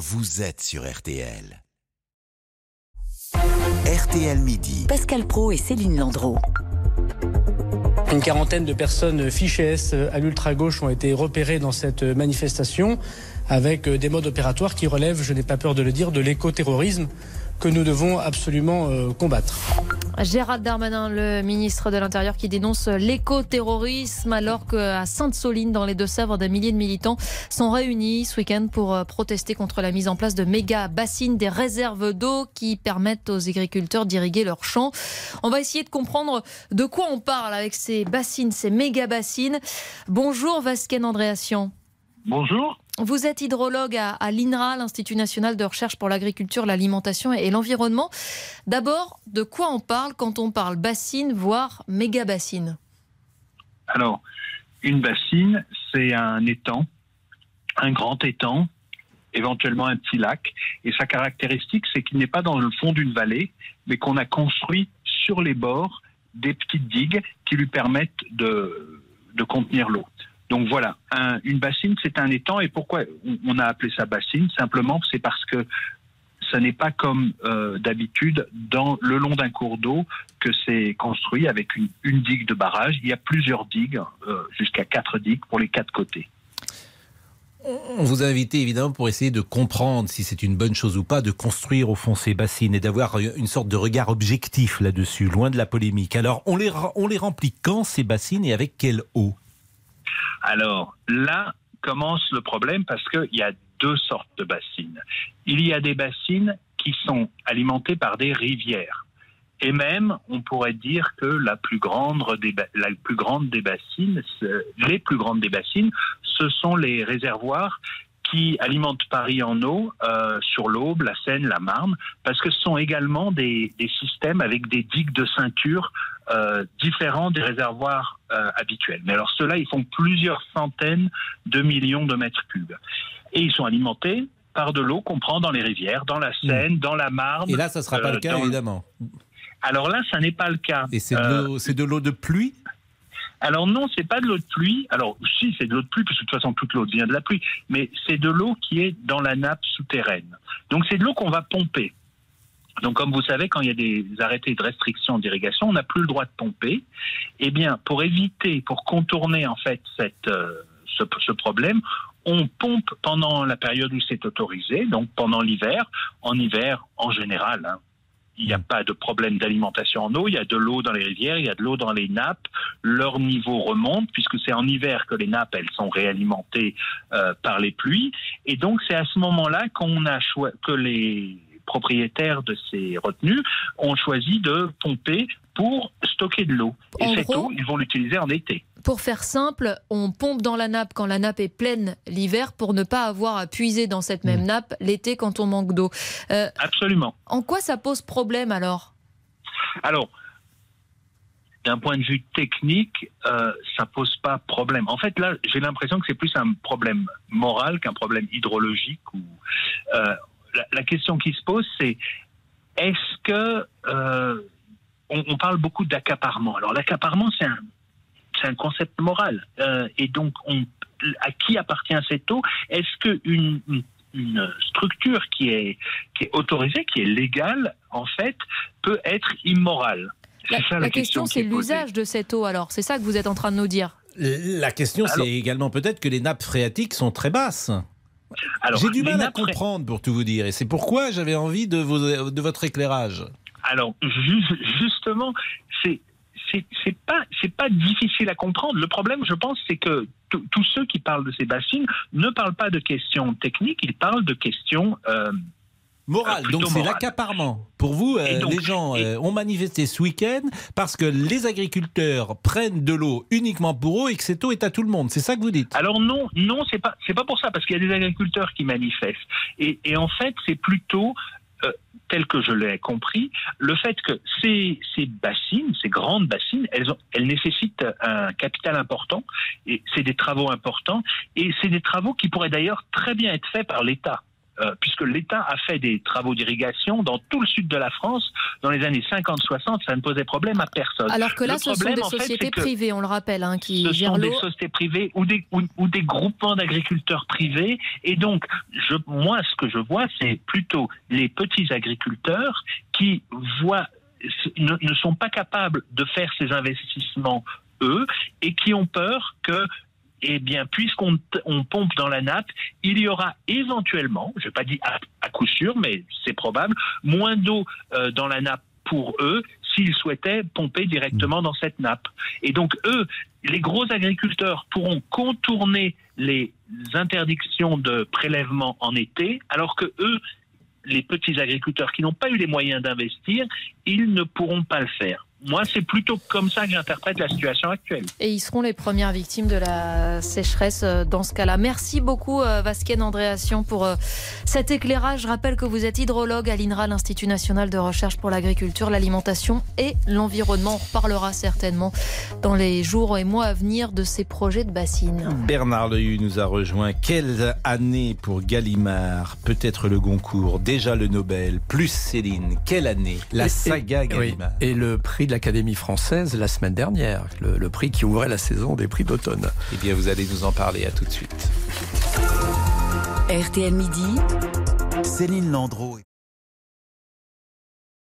vous êtes sur RTL. RTL Midi. Pascal Pro et Céline Landreau. Une quarantaine de personnes fichées S à l'ultra-gauche ont été repérées dans cette manifestation avec des modes opératoires qui relèvent, je n'ai pas peur de le dire, de l'écoterrorisme que nous devons absolument euh, combattre. Gérald Darmanin, le ministre de l'Intérieur, qui dénonce l'écoterrorisme alors qu'à Sainte-Soline, dans les Deux-Sèvres, des milliers de militants sont réunis ce week-end pour euh, protester contre la mise en place de méga bassines, des réserves d'eau qui permettent aux agriculteurs d'irriguer leurs champs. On va essayer de comprendre de quoi on parle avec ces bassines, ces méga bassines. Bonjour Vasquen Andréassian. Bonjour. Vous êtes hydrologue à, l'INRA, l'Institut national de recherche pour l'agriculture, l'alimentation et l'environnement. D'abord, de quoi on parle quand on parle bassine, voire méga bassine Alors, une bassine, c'est un étang, un grand étang, éventuellement un petit lac. Et sa caractéristique, c'est qu'il n'est pas dans le fond d'une vallée, mais qu'on a construit sur les bords des petites digues qui lui permettent de, de contenir l'eau. Donc voilà, une bassine, c'est un étang. Et pourquoi on a appelé ça bassine? Simplement, c'est parce que ça n'est pas comme euh, d'habitude dans le long d'un cours d'eau que c'est construit avec une, digue de barrage. Il y a plusieurs digues, euh, jusqu'à quatre digues pour les quatre côtés. On vous a invité évidemment pour essayer de comprendre si c'est une bonne chose ou pas de construire au fond ces bassines et d'avoir une sorte de regard objectif là-dessus, loin de la polémique. Alors on les, on les remplit quand ces bassines et avec quelle eau? Alors là commence le problème parce qu'il y a deux sortes de bassines. Il y a des bassines qui sont alimentées par des rivières. Et même, on pourrait dire que les plus grandes des bassines, ce sont les réservoirs qui alimentent Paris en eau euh, sur l'Aube, la Seine, la Marne, parce que ce sont également des, des systèmes avec des digues de ceinture euh, différents des réservoirs euh, habituels. Mais alors ceux-là, ils font plusieurs centaines de millions de mètres cubes. Et ils sont alimentés par de l'eau qu'on prend dans les rivières, dans la Seine, dans la Marne. Et là, ça ne sera pas le cas, évidemment. Alors là, ça n'est pas le cas. Et c'est de l'eau de pluie alors non, c'est pas de l'eau de pluie. Alors si, c'est de l'eau de pluie, parce que de toute façon toute l'eau vient de la pluie, mais c'est de l'eau qui est dans la nappe souterraine. Donc c'est de l'eau qu'on va pomper. Donc, comme vous savez, quand il y a des arrêtés de restriction d'irrigation, on n'a plus le droit de pomper. Eh bien, pour éviter, pour contourner en fait cette, euh, ce, ce, problème, on pompe pendant la période où c'est autorisé, donc pendant l'hiver. En hiver, en général, hein, il n'y a pas de problème d'alimentation en eau, il y a de l'eau dans les rivières, il y a de l'eau dans les nappes, leur niveau remonte puisque c'est en hiver que les nappes elles sont réalimentées euh, par les pluies. Et donc c'est à ce moment-là qu'on a que les propriétaires de ces retenues ont choisi de pomper pour stocker de l'eau. Et cette eau, ils vont l'utiliser en été. Pour faire simple, on pompe dans la nappe quand la nappe est pleine l'hiver pour ne pas avoir à puiser dans cette même mmh. nappe l'été quand on manque d'eau. Euh, Absolument. En quoi ça pose problème alors? Alors, d'un point de vue technique, euh, ça pose pas problème. En fait, là, j'ai l'impression que c'est plus un problème moral qu'un problème hydrologique. Ou, euh, la, question qui se pose, c'est est-ce que on, parle beaucoup d'accaparement. Alors l'accaparement, c'est un, concept moral. Euh, et donc, on, à qui appartient cette eau Est-ce qu'une une, structure qui est, qui est autorisée, qui est légale, en fait, peut être immorale? La, question, c'est l'usage de cette eau, alors. C'est ça que vous êtes en train de nous dire. La question, c'est également peut-être que les nappes phréatiques sont très basses. J'ai du mal à comprendre, pour tout vous dire, et c'est pourquoi j'avais envie de, de votre éclairage. Alors, justement, c'est c'est pas c'est pas difficile à comprendre. Le problème, je pense, c'est que tous ceux qui parlent de ces bassines ne parlent pas de questions techniques, ils parlent de questions euh, Morale, donc c'est l'accaparement. Pour vous, euh, les gens euh, ont manifesté ce week-end parce que les agriculteurs prennent de l'eau uniquement pour eux et que cette eau est à tout le monde. C'est ça que vous dites? Alors non, non, c'est pas, c'est pas pour ça parce qu'il y a des agriculteurs qui manifestent. Et, en fait, c'est plutôt tel que je l'ai compris, le fait que ces, bassines, ces grandes bassines, elles nécessitent un capital important, et c'est des travaux importants, et c'est des travaux qui pourraient d'ailleurs très bien être faits par l'État. Euh, puisque l'État a fait des travaux d'irrigation dans tout le sud de la France dans les années 50-60, ça ne posait problème à personne. Alors que là, Le ce sont des fait, sociétés privées, on le rappelle, hein, qui ce gèrent sont des sociétés privées ou des, ou, ou des groupements d'agriculteurs privés. Et donc, je, moi, ce que je vois, c'est plutôt les petits agriculteurs qui voient, ne, ne sont pas capables de faire ces investissements eux et qui ont peur que eh bien, puisqu'on on pompe dans la nappe, il y aura éventuellement, je ne vais pas à, à coup sûr, mais c'est probable, moins d'eau euh, dans la nappe pour eux s'ils souhaitaient pomper directement dans cette nappe. Et donc, eux, les gros agriculteurs pourront contourner les interdictions de prélèvement en été, alors que eux, les petits agriculteurs qui n'ont pas eu les moyens d'investir, ils ne pourront pas le faire. Moi, c'est plutôt comme ça que j'interprète la situation actuelle. Et ils seront les premières victimes de la sécheresse euh, dans ce cas-là. Merci beaucoup, euh, Vasquen Andréation, pour euh, cet éclairage. Je rappelle que vous êtes hydrologue à l'INRA, l'Institut national de recherche pour l'agriculture, l'alimentation et l'environnement. On reparlera certainement dans les jours et mois à venir de ces projets de bassines. Bernard Lehu nous a rejoint. Quelle année pour Gallimard? Peut-être le Goncourt, déjà le Nobel, plus Céline. Quelle année? La saga et- Gallimard. oui, et le prix de l'Académie française la semaine dernière, le, le prix qui ouvrait la saison des prix d'automne. Eh bien, vous allez nous en parler. À tout de suite. RTL Midi. Céline Landreau.